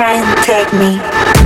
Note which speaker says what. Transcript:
Speaker 1: try and take me.